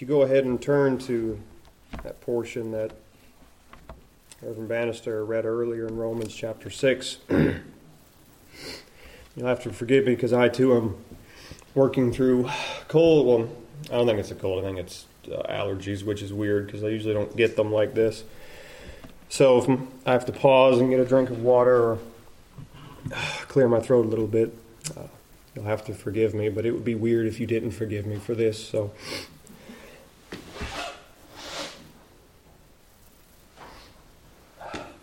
you go ahead and turn to that portion that Reverend Bannister read earlier in Romans chapter 6. You'll have to forgive me because I too am working through cold. Well, I don't think it's a cold, I think it's uh, allergies, which is weird because I usually don't get them like this. So I have to pause and get a drink of water or clear my throat a little bit, uh, you'll have to forgive me, but it would be weird if you didn't forgive me for this. So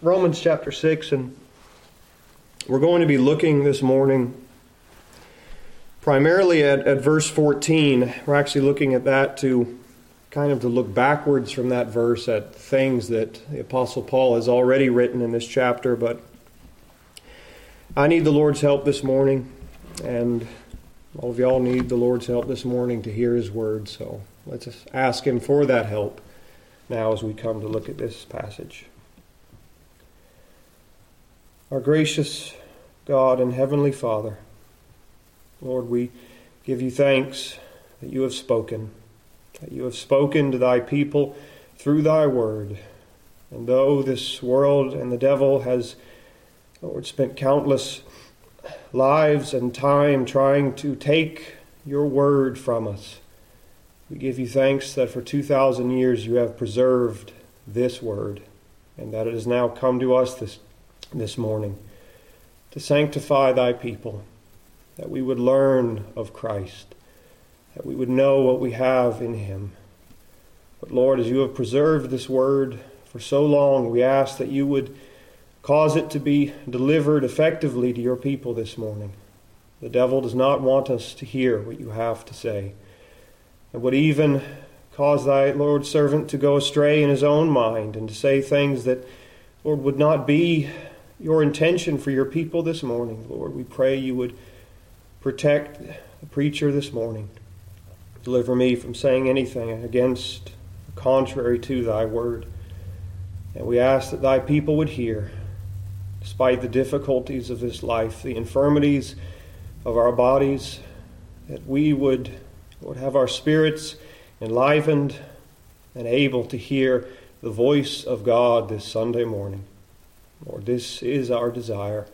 Romans chapter 6, and we're going to be looking this morning primarily at, at verse 14. We're actually looking at that to kind of to look backwards from that verse at things that the Apostle Paul has already written in this chapter, but I need the Lord's help this morning, and all of y'all need the Lord's help this morning to hear His word, so let's ask Him for that help now as we come to look at this passage. Our gracious God and Heavenly Father, Lord, we give you thanks that you have spoken, that you have spoken to thy people through thy word. And though this world and the devil has, Lord, spent countless lives and time trying to take your word from us, we give you thanks that for 2,000 years you have preserved this word and that it has now come to us this this morning to sanctify thy people, that we would learn of Christ, that we would know what we have in him. But Lord, as you have preserved this word for so long, we ask that you would cause it to be delivered effectively to your people this morning. The devil does not want us to hear what you have to say, and would even cause thy Lord servant to go astray in his own mind and to say things that, Lord, would not be your intention for your people this morning, Lord. We pray you would protect the preacher this morning. Deliver me from saying anything against, contrary to thy word. And we ask that thy people would hear, despite the difficulties of this life, the infirmities of our bodies, that we would, Lord, have our spirits enlivened and able to hear the voice of God this Sunday morning. Lord, this is our desire.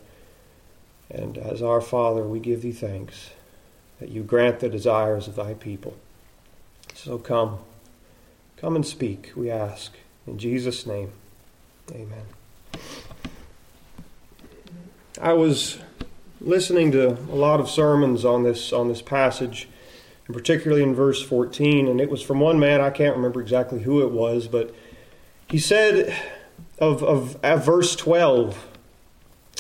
And as our Father, we give thee thanks that you grant the desires of thy people. So come, come and speak, we ask. In Jesus' name, amen. I was listening to a lot of sermons on this on this passage, and particularly in verse 14, and it was from one man, I can't remember exactly who it was, but he said of, of, of verse 12,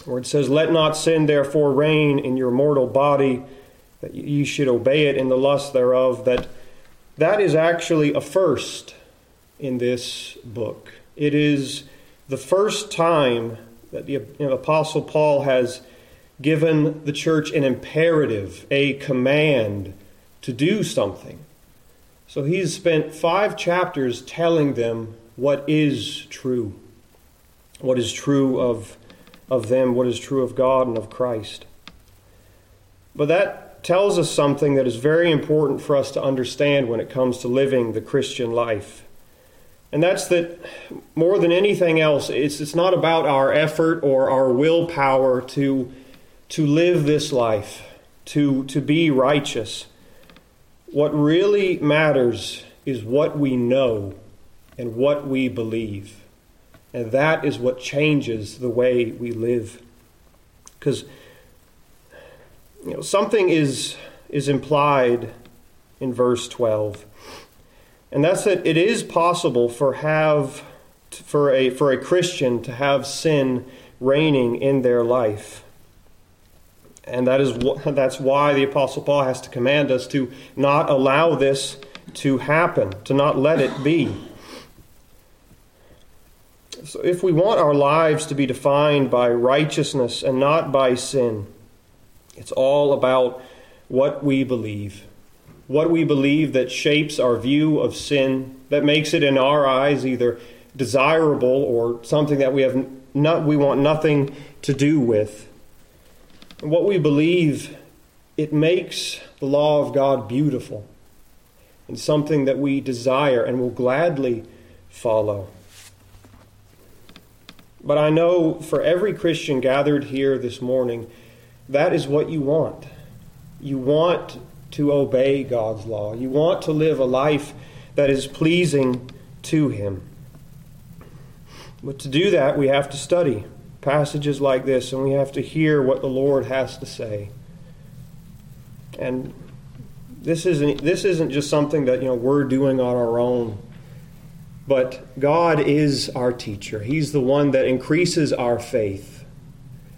where it says, Let not sin therefore reign in your mortal body, that ye should obey it in the lust thereof, that that is actually a first in this book. It is the first time that the Apostle Paul has given the church an imperative, a command to do something. So he's spent five chapters telling them what is true what is true of, of them, what is true of God and of Christ. But that tells us something that is very important for us to understand when it comes to living the Christian life. And that's that more than anything else, it's, it's not about our effort or our willpower to, to live this life, to, to be righteous. What really matters is what we know and what we believe. And that is what changes the way we live. Because you know, something is, is implied in verse 12. And that's that it is possible for have for a for a Christian to have sin reigning in their life. And that is that's why the apostle Paul has to command us to not allow this to happen, to not let it be. So, if we want our lives to be defined by righteousness and not by sin, it's all about what we believe. What we believe that shapes our view of sin, that makes it in our eyes either desirable or something that we have not we want nothing to do with. what we believe, it makes the law of God beautiful. and something that we desire and will gladly follow. But I know for every Christian gathered here this morning, that is what you want. You want to obey God's law. You want to live a life that is pleasing to Him. But to do that, we have to study passages like this and we have to hear what the Lord has to say. And this isn't, this isn't just something that you know, we're doing on our own. But God is our teacher. He's the one that increases our faith,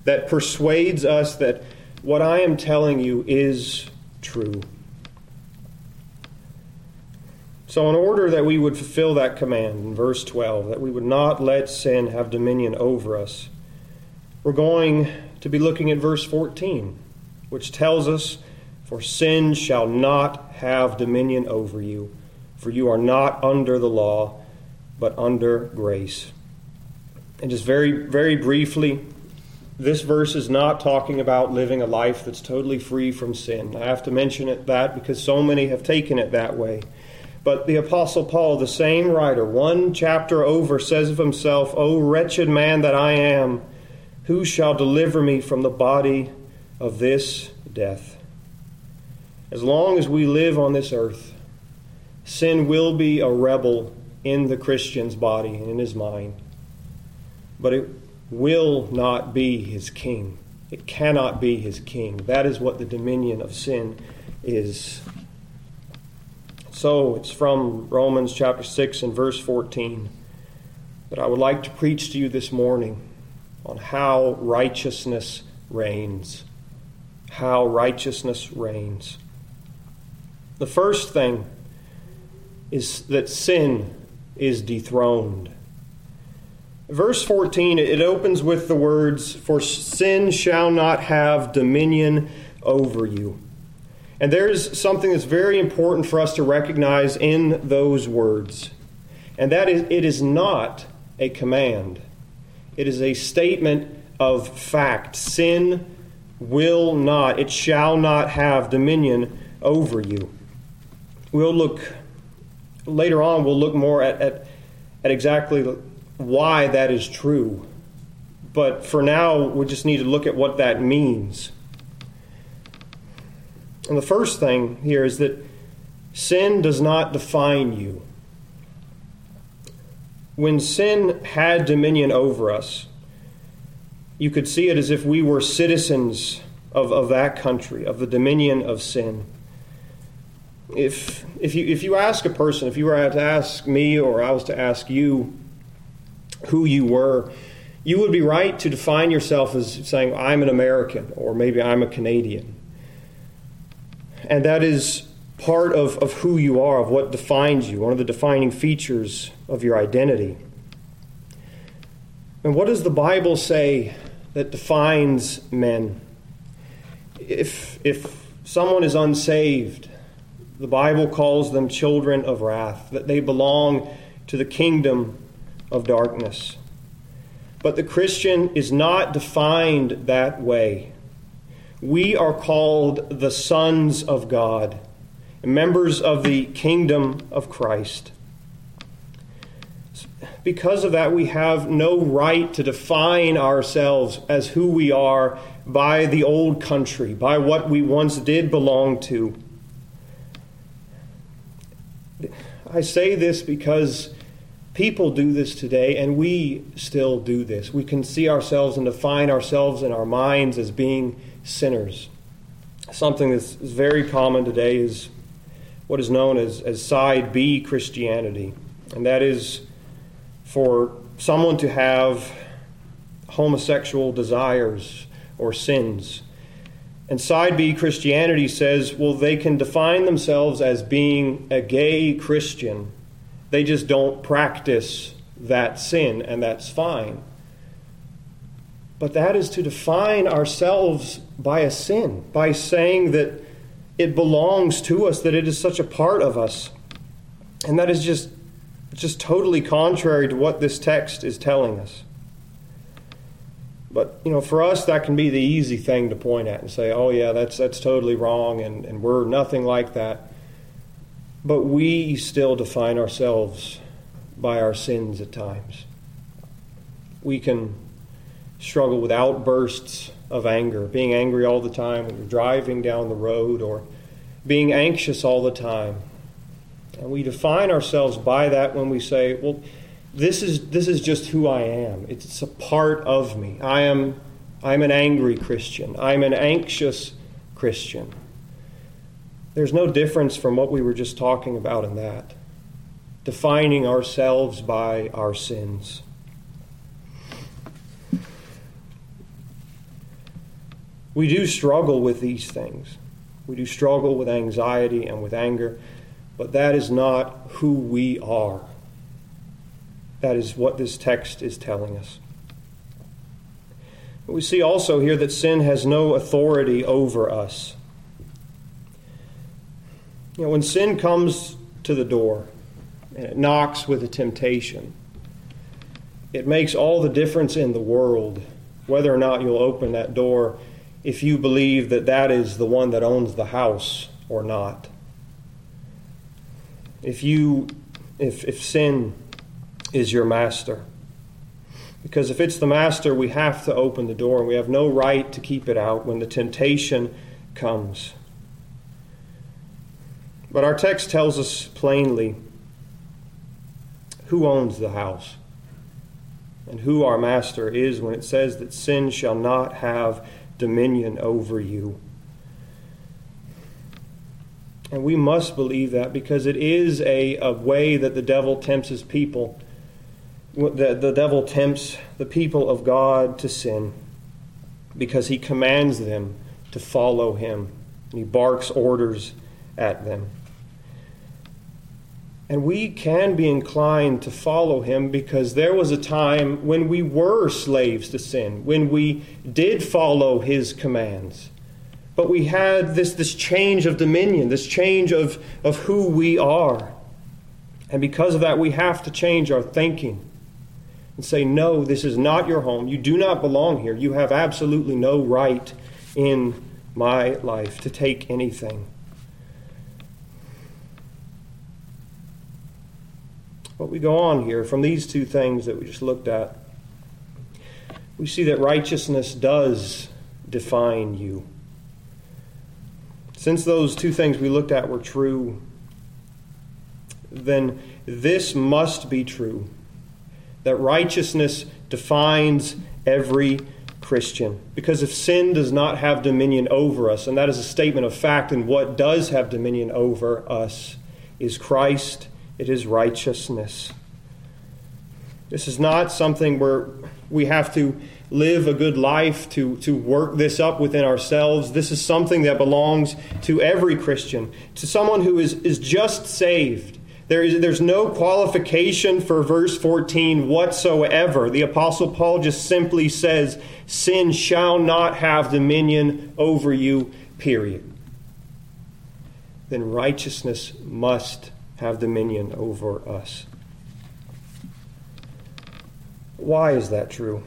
that persuades us that what I am telling you is true. So, in order that we would fulfill that command in verse 12, that we would not let sin have dominion over us, we're going to be looking at verse 14, which tells us, For sin shall not have dominion over you, for you are not under the law, but under grace. And just very, very briefly, this verse is not talking about living a life that's totally free from sin. I have to mention it that because so many have taken it that way. But the Apostle Paul, the same writer, one chapter over, says of himself, O wretched man that I am, who shall deliver me from the body of this death? As long as we live on this earth, sin will be a rebel in the Christian's body and in his mind. But it will not be his king. It cannot be his king. That is what the dominion of sin is. So it's from Romans chapter 6 and verse 14 that I would like to preach to you this morning on how righteousness reigns. How righteousness reigns. The first thing is that sin is dethroned. Verse 14, it opens with the words, For sin shall not have dominion over you. And there's something that's very important for us to recognize in those words. And that is, it is not a command, it is a statement of fact. Sin will not, it shall not have dominion over you. We'll look, later on, we'll look more at, at, at exactly why that is true. But for now, we just need to look at what that means. And the first thing here is that sin does not define you. When sin had dominion over us, you could see it as if we were citizens of, of that country, of the dominion of sin. If, if, you, if you ask a person, if you were to ask me or I was to ask you who you were, you would be right to define yourself as saying, I'm an American, or maybe I'm a Canadian and that is part of, of who you are, of what defines you, one of the defining features of your identity. And what does the Bible say that defines men? If, if someone is unsaved, the Bible calls them children of wrath, that they belong to the kingdom of darkness. But the Christian is not defined that way we are called the sons of God, members of the kingdom of Christ. Because of that, we have no right to define ourselves as who we are by the old country, by what we once did belong to. I say this because people do this today, and we still do this. We can see ourselves and define ourselves in our minds as being sinners. Something that's very common today is what is known as, as side B Christianity, and that is for someone to have homosexual desires or sins. And side B Christianity says, well, they can define themselves as being a gay Christian. They just don't practice that sin, and that's fine. But that is to define ourselves by a sin, by saying that it belongs to us, that it is such a part of us. And that is just, just totally contrary to what this text is telling us. But you know, for us, that can be the easy thing to point at and say, "Oh yeah, that's that's totally wrong," and, and we're nothing like that. But we still define ourselves by our sins at times. We can struggle with outbursts of anger, being angry all the time when you're driving down the road, or being anxious all the time. And we define ourselves by that when we say, well, this is, this is just who I am. It's a part of me. I am I'm an angry Christian. I'm an anxious Christian. There's no difference from what we were just talking about in that. Defining ourselves by our sins. We do struggle with these things. We do struggle with anxiety and with anger, but that is not who we are. That is what this text is telling us. We see also here that sin has no authority over us. You know, when sin comes to the door and it knocks with a temptation, it makes all the difference in the world whether or not you'll open that door if you believe that that is the one that owns the house or not. If you if if sin is your master, because if it's the master, we have to open the door, and we have no right to keep it out when the temptation comes. But our text tells us plainly who owns the house and who our master is when it says that sin shall not have dominion over you. And we must believe that because it is a, a way that the devil tempts his people the, the devil tempts the people of God to sin because he commands them to follow him. And he barks orders at them. And we can be inclined to follow him because there was a time when we were slaves to sin, when we did follow his commands. But we had this, this change of dominion, this change of, of who we are. And because of that, we have to change our thinking and say, No, this is not your home. You do not belong here. You have absolutely no right in my life to take anything. But we go on here from these two things that we just looked at. We see that righteousness does define you. Since those two things we looked at were true, then this must be true that righteousness defines every Christian. Because if sin does not have dominion over us, and that is a statement of fact, and what does have dominion over us is Christ, it is righteousness. This is not something where we have to live a good life to, to work this up within ourselves. This is something that belongs to every Christian, to someone who is, is just saved there is, there's no qualification for verse 14 whatsoever. The Apostle Paul just simply says, Sin shall not have dominion over you, period. Then righteousness must have dominion over us. Why is that true?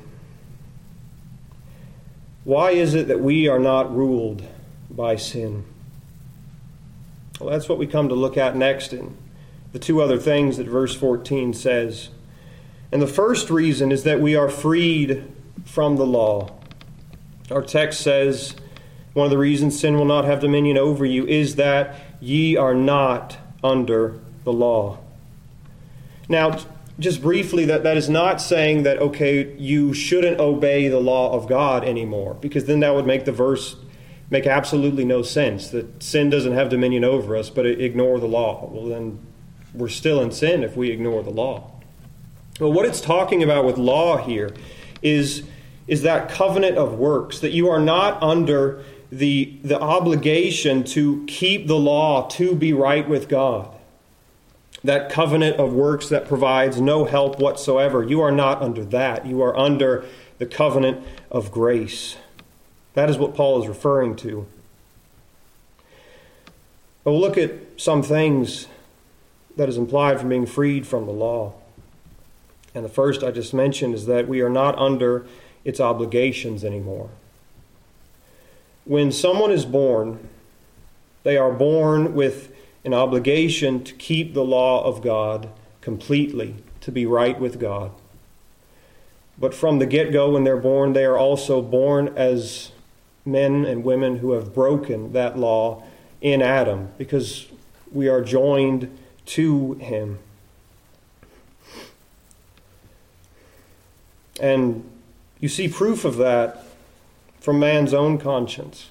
Why is it that we are not ruled by sin? Well, that's what we come to look at next in the two other things that verse 14 says. And the first reason is that we are freed from the law. Our text says one of the reasons sin will not have dominion over you is that ye are not under the law. Now, just briefly, that, that is not saying that, okay, you shouldn't obey the law of God anymore, because then that would make the verse make absolutely no sense that sin doesn't have dominion over us, but ignore the law. Well, then we're still in sin if we ignore the law. But what it's talking about with law here is, is that covenant of works, that you are not under the, the obligation to keep the law to be right with God. That covenant of works that provides no help whatsoever. You are not under that. You are under the covenant of grace. That is what Paul is referring to. But we'll look at some things that is implied from being freed from the law. And the first I just mentioned is that we are not under its obligations anymore. When someone is born, they are born with an obligation to keep the law of God completely, to be right with God. But from the get go, when they're born, they are also born as men and women who have broken that law in Adam because we are joined to him. And you see proof of that from man's own conscience.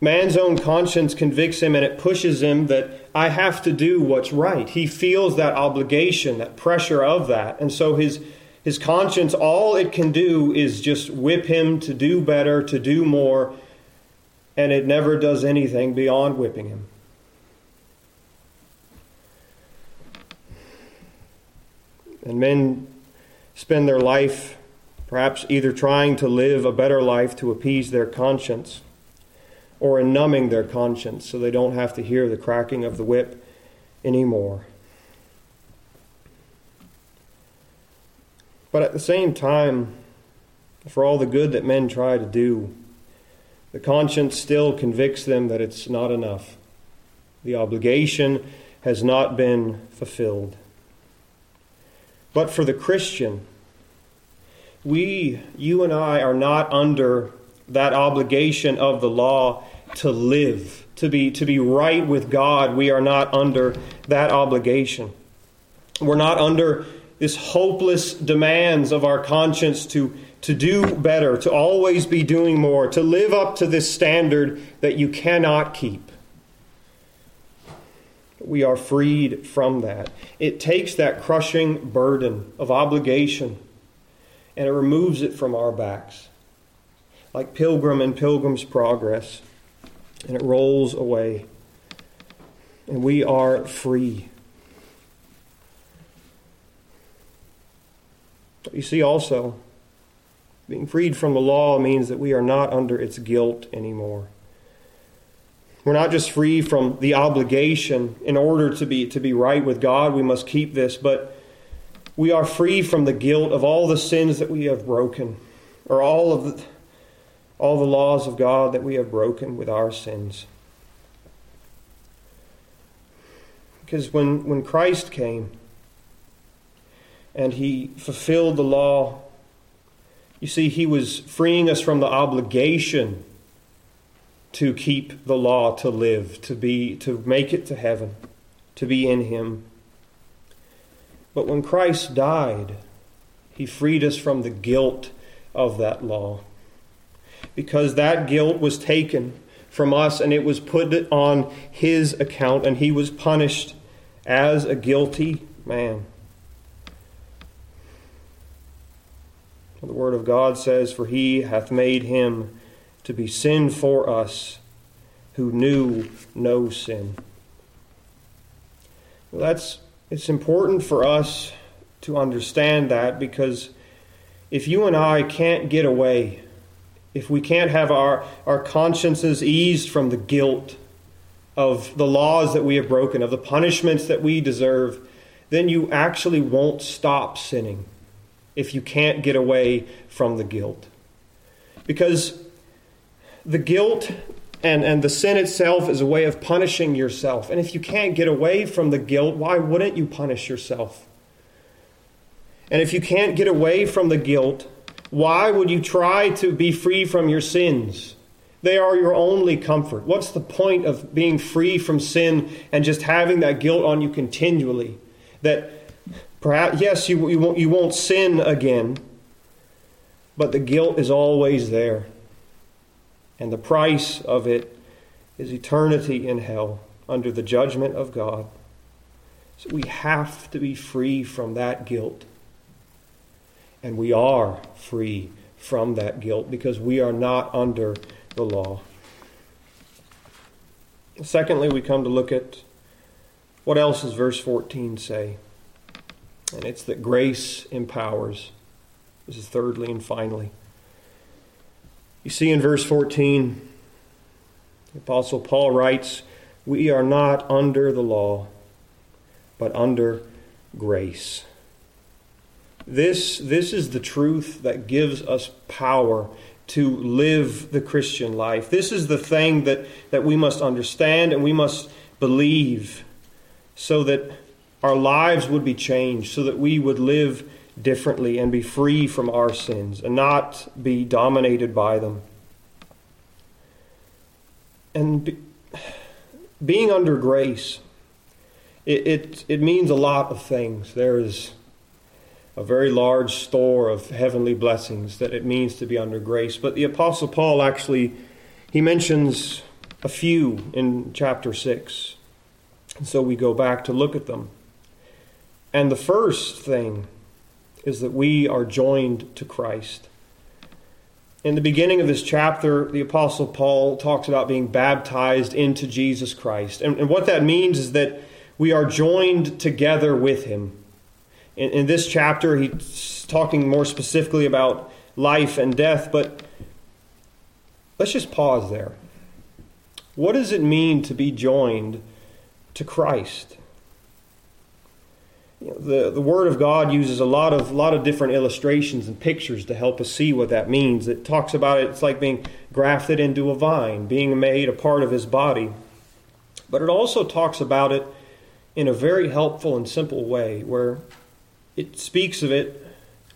Man's own conscience convicts him and it pushes him that I have to do what's right. He feels that obligation, that pressure of that. And so his, his conscience, all it can do is just whip him to do better, to do more, and it never does anything beyond whipping him. And men spend their life perhaps either trying to live a better life to appease their conscience or in numbing their conscience so they don't have to hear the cracking of the whip anymore. But at the same time, for all the good that men try to do, the conscience still convicts them that it's not enough. The obligation has not been fulfilled. But for the Christian, we, you and I, are not under that obligation of the law to live, to be, to be right with God. We are not under that obligation. We're not under this hopeless demands of our conscience to, to do better, to always be doing more, to live up to this standard that you cannot keep. We are freed from that. It takes that crushing burden of obligation and it removes it from our backs. Like Pilgrim and Pilgrim's Progress. And it rolls away. And we are free. You see, also, being freed from the law means that we are not under its guilt anymore. We're not just free from the obligation in order to be, to be right with God, we must keep this, but we are free from the guilt of all the sins that we have broken, or all of the, all the laws of God that we have broken with our sins. Because when, when Christ came and he fulfilled the law, you see, he was freeing us from the obligation to keep the law, to live, to be, to make it to heaven, to be in him. But when Christ died, he freed us from the guilt of that law. Because that guilt was taken from us and it was put on his account, and he was punished as a guilty man. The Word of God says, For he hath made him to be sin for us who knew no sin. Well, that's it's important for us to understand that because if you and I can't get away, if we can't have our, our consciences eased from the guilt of the laws that we have broken, of the punishments that we deserve, then you actually won't stop sinning if you can't get away from the guilt. Because the guilt and, and the sin itself is a way of punishing yourself. And if you can't get away from the guilt, why wouldn't you punish yourself? And if you can't get away from the guilt, why would you try to be free from your sins? They are your only comfort. What's the point of being free from sin and just having that guilt on you continually? That perhaps, yes, you, you, won't, you won't sin again, but the guilt is always there and the price of it is eternity in hell under the judgment of God. So we have to be free from that guilt. And we are free from that guilt because we are not under the law. Secondly, we come to look at what else does verse 14 say? And it's that grace empowers. This is thirdly and finally. You see in verse 14, the Apostle Paul writes, We are not under the law, but under grace. This, this is the truth that gives us power to live the Christian life. This is the thing that, that we must understand and we must believe so that our lives would be changed, so that we would live differently and be free from our sins and not be dominated by them. And be, being under grace, it, it, it means a lot of things. There is a very large store of heavenly blessings that it means to be under grace. But the Apostle Paul actually he mentions a few in chapter 6. And so we go back to look at them. And the first thing is that we are joined to Christ. In the beginning of this chapter, the Apostle Paul talks about being baptized into Jesus Christ. And, and what that means is that we are joined together with him. In, in this chapter, he's talking more specifically about life and death, but let's just pause there. What does it mean to be joined to Christ? The, the Word of God uses a lot of, lot of different illustrations and pictures to help us see what that means. It talks about it, it's like being grafted into a vine, being made a part of His body. But it also talks about it in a very helpful and simple way where it speaks of it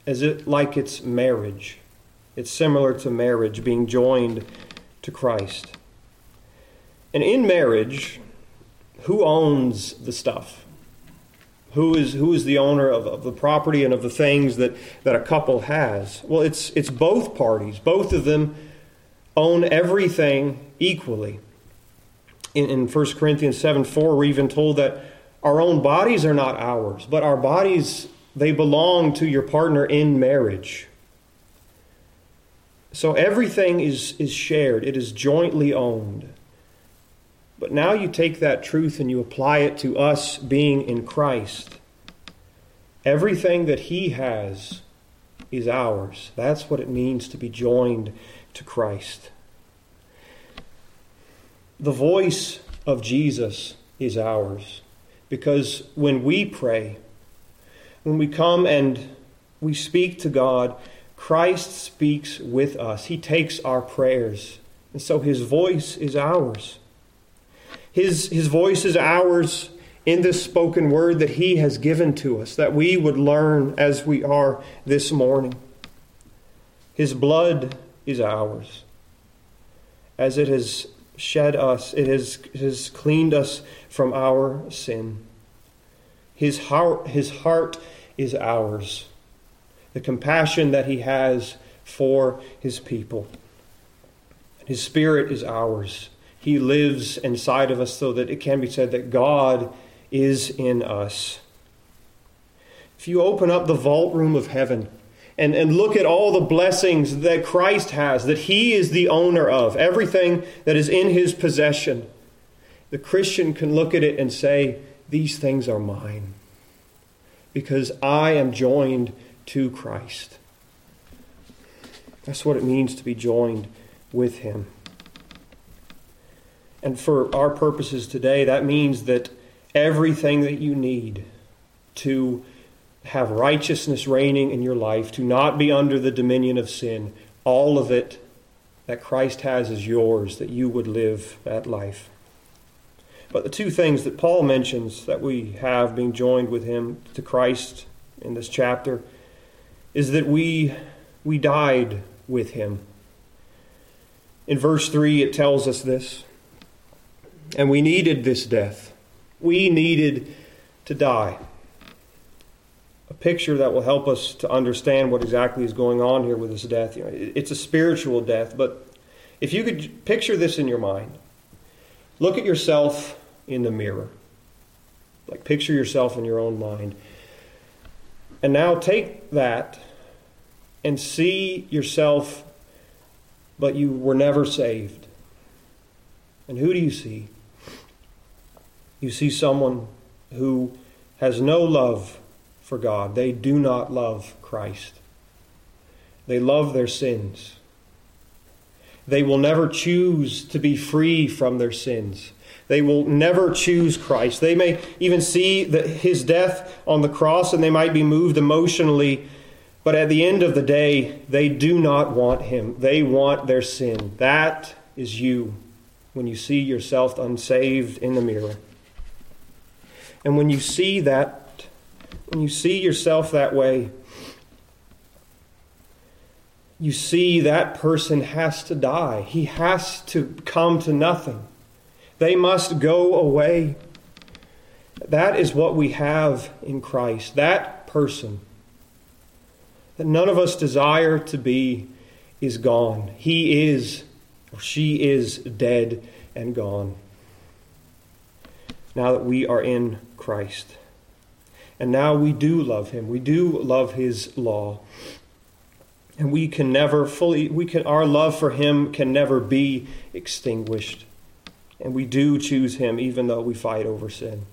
as it like it's marriage. It's similar to marriage, being joined to Christ. And in marriage, who owns the stuff? Who is, who is the owner of, of the property and of the things that, that a couple has? Well, it's, it's both parties. Both of them own everything equally. In, in 1 Corinthians 7 4, we're even told that our own bodies are not ours, but our bodies they belong to your partner in marriage. So everything is, is shared, it is jointly owned. But now you take that truth and you apply it to us being in Christ. Everything that He has is ours. That's what it means to be joined to Christ. The voice of Jesus is ours because when we pray, when we come and we speak to God, Christ speaks with us. He takes our prayers. And so his voice is ours. His, his voice is ours in this spoken word that he has given to us, that we would learn as we are this morning. His blood is ours. As it has shed us, it has, it has cleaned us from our sin. His heart, his heart is ours. The compassion that he has for his people. His spirit is ours. He lives inside of us so that it can be said that God is in us. If you open up the vault room of heaven and, and look at all the blessings that Christ has, that He is the owner of, everything that is in His possession, the Christian can look at it and say, These things are mine because I am joined to Christ. That's what it means to be joined with Him. And for our purposes today, that means that everything that you need to have righteousness reigning in your life, to not be under the dominion of sin, all of it that Christ has is yours, that you would live that life. But the two things that Paul mentions that we have being joined with him to Christ in this chapter is that we we died with him. In verse 3 it tells us this. And we needed this death. We needed to die. A picture that will help us to understand what exactly is going on here with this death. You know, it's a spiritual death, but if you could picture this in your mind, look at yourself in the mirror. Like picture yourself in your own mind. And now take that and see yourself, but you were never saved. And who do you see? You see someone who has no love for God. They do not love Christ. They love their sins. They will never choose to be free from their sins. They will never choose Christ. They may even see that his death on the cross and they might be moved emotionally But at the end of the day, they do not want him. They want their sin. That is you when you see yourself unsaved in the mirror. And when you see that, when you see yourself that way, you see that person has to die. He has to come to nothing. They must go away. That is what we have in Christ. That person that none of us desire to be is gone. He is, or she is dead and gone. Now that we are in Christ. And now we do love him. We do love his law. And we can never fully we can our love for him can never be extinguished. And we do choose him even though we fight over sin.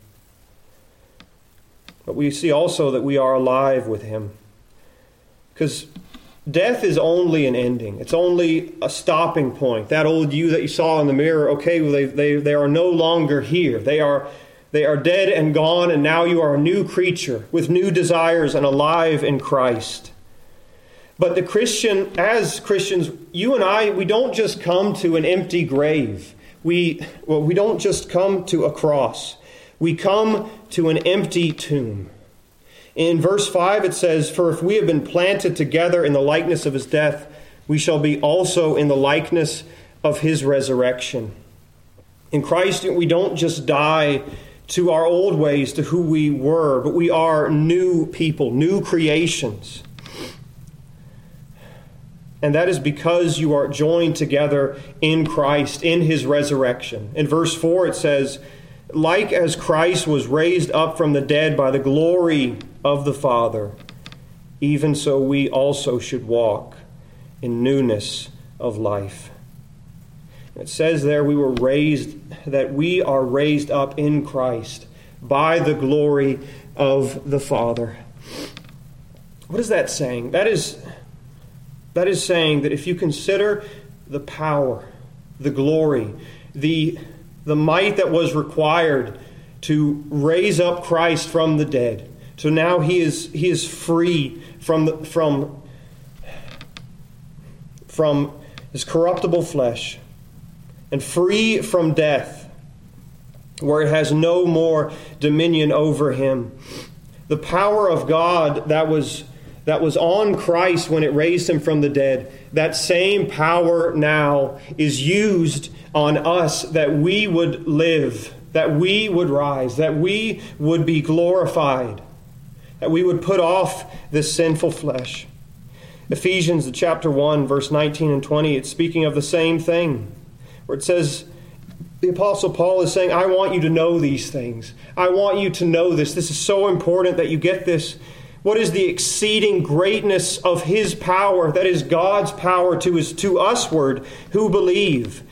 But we see also that we are alive with him. Because death is only an ending, it's only a stopping point. That old you that you saw in the mirror, okay, well, they, they, they are no longer here. They are, they are dead and gone, and now you are a new creature with new desires and alive in Christ. But the Christian, as Christians, you and I, we don't just come to an empty grave. We, well, we don't just come to a cross. We come to an empty tomb. In verse 5, it says, For if we have been planted together in the likeness of his death, we shall be also in the likeness of his resurrection. In Christ, we don't just die to our old ways, to who we were, but we are new people, new creations. And that is because you are joined together in Christ, in his resurrection. In verse 4, it says, Like as Christ was raised up from the dead by the glory of the Father, even so we also should walk in newness of life. It says there we were raised, that we are raised up in Christ by the glory of the Father. What is that saying? That is, that is saying that if you consider the power, the glory, the, the might that was required to raise up Christ from the dead, so now he is, he is free from, the, from, from his corruptible flesh and free from death, where it has no more dominion over him. The power of God that was, that was on Christ when it raised him from the dead, that same power now is used on us that we would live, that we would rise, that we would be glorified that we would put off this sinful flesh. Ephesians chapter 1 verse 19 and 20 it's speaking of the same thing where it says the apostle Paul is saying I want you to know these things. I want you to know this. This is so important that you get this. What is the exceeding greatness of his power that is God's power to his to usward who believe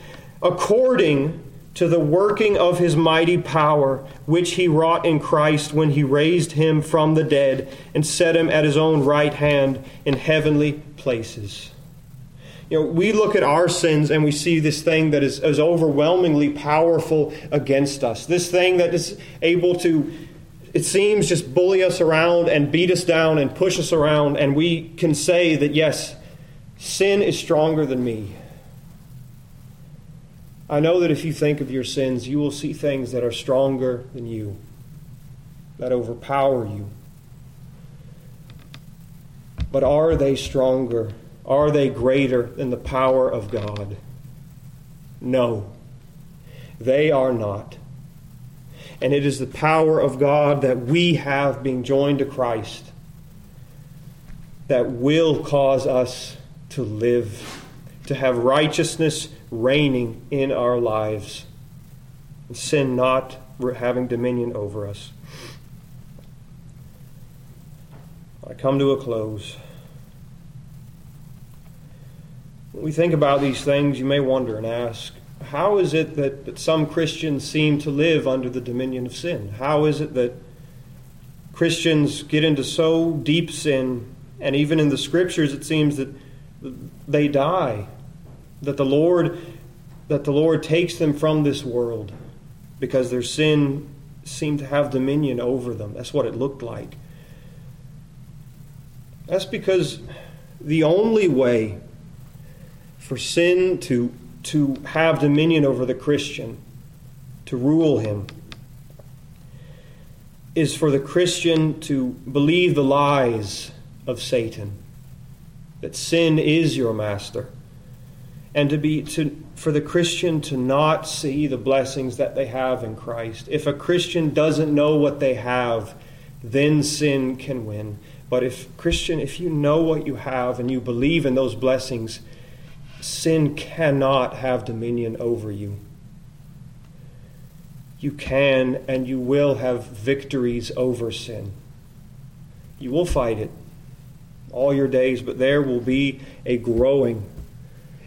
according to the working of his mighty power, which he wrought in Christ when he raised him from the dead and set him at his own right hand in heavenly places. You know, we look at our sins and we see this thing that is, is overwhelmingly powerful against us. This thing that is able to, it seems, just bully us around and beat us down and push us around. And we can say that, yes, sin is stronger than me. I know that if you think of your sins, you will see things that are stronger than you, that overpower you. But are they stronger? Are they greater than the power of God? No, they are not. And it is the power of God that we have being joined to Christ that will cause us to live, to have righteousness reigning in our lives, and sin not having dominion over us. I come to a close. When we think about these things, you may wonder and ask, how is it that, that some Christians seem to live under the dominion of sin? How is it that Christians get into so deep sin, and even in the scriptures it seems that they die that the Lord that the Lord takes them from this world because their sin seemed to have dominion over them. That's what it looked like. That's because the only way for sin to, to have dominion over the Christian, to rule him, is for the Christian to believe the lies of Satan, that sin is your master, and to be to for the Christian to not see the blessings that they have in Christ. If a Christian doesn't know what they have, then sin can win. But if Christian, if you know what you have and you believe in those blessings, sin cannot have dominion over you. You can and you will have victories over sin. You will fight it all your days, but there will be a growing,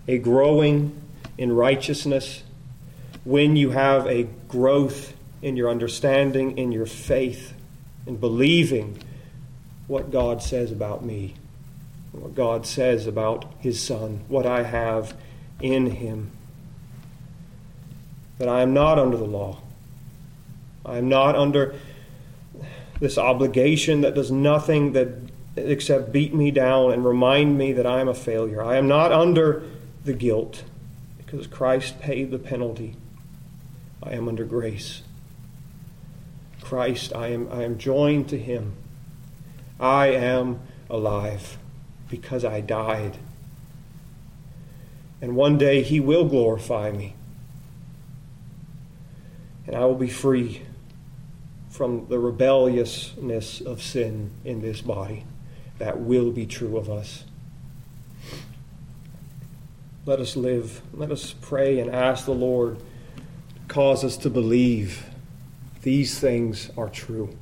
a growing in righteousness when you have a growth in your understanding, in your faith, in believing what God says about me, what God says about His Son, what I have in Him. That I am not under the law. I am not under this obligation that does nothing that except beat me down and remind me that I am a failure. I am not under the guilt because Christ paid the penalty. I am under grace. Christ, I am, I am joined to Him. I am alive because I died. And one day he will glorify me. And I will be free from the rebelliousness of sin in this body. That will be true of us. Let us live. Let us pray and ask the Lord cause us to believe these things are true.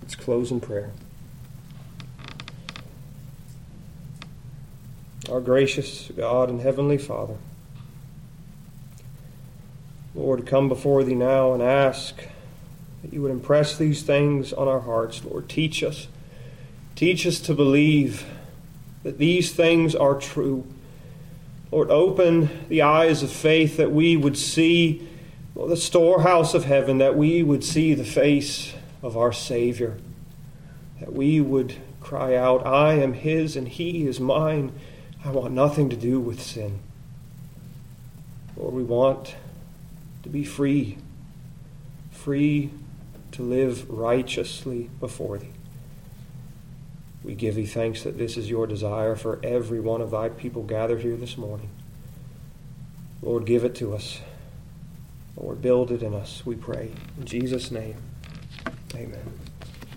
Let's close in prayer. Our gracious God and Heavenly Father, Lord, come before Thee now and ask that You would impress these things on our hearts. Lord, teach us. Teach us to believe that these things are true. Lord, open the eyes of faith that we would see the storehouse of heaven, that we would see the face of our Savior, that we would cry out, I am His and He is mine. I want nothing to do with sin. Lord, we want to be free, free to live righteously before Thee. We give Thee thanks that this is Your desire for every one of Thy people gathered here this morning. Lord, give it to us. Lord, build it in us, we pray. In Jesus' name, amen.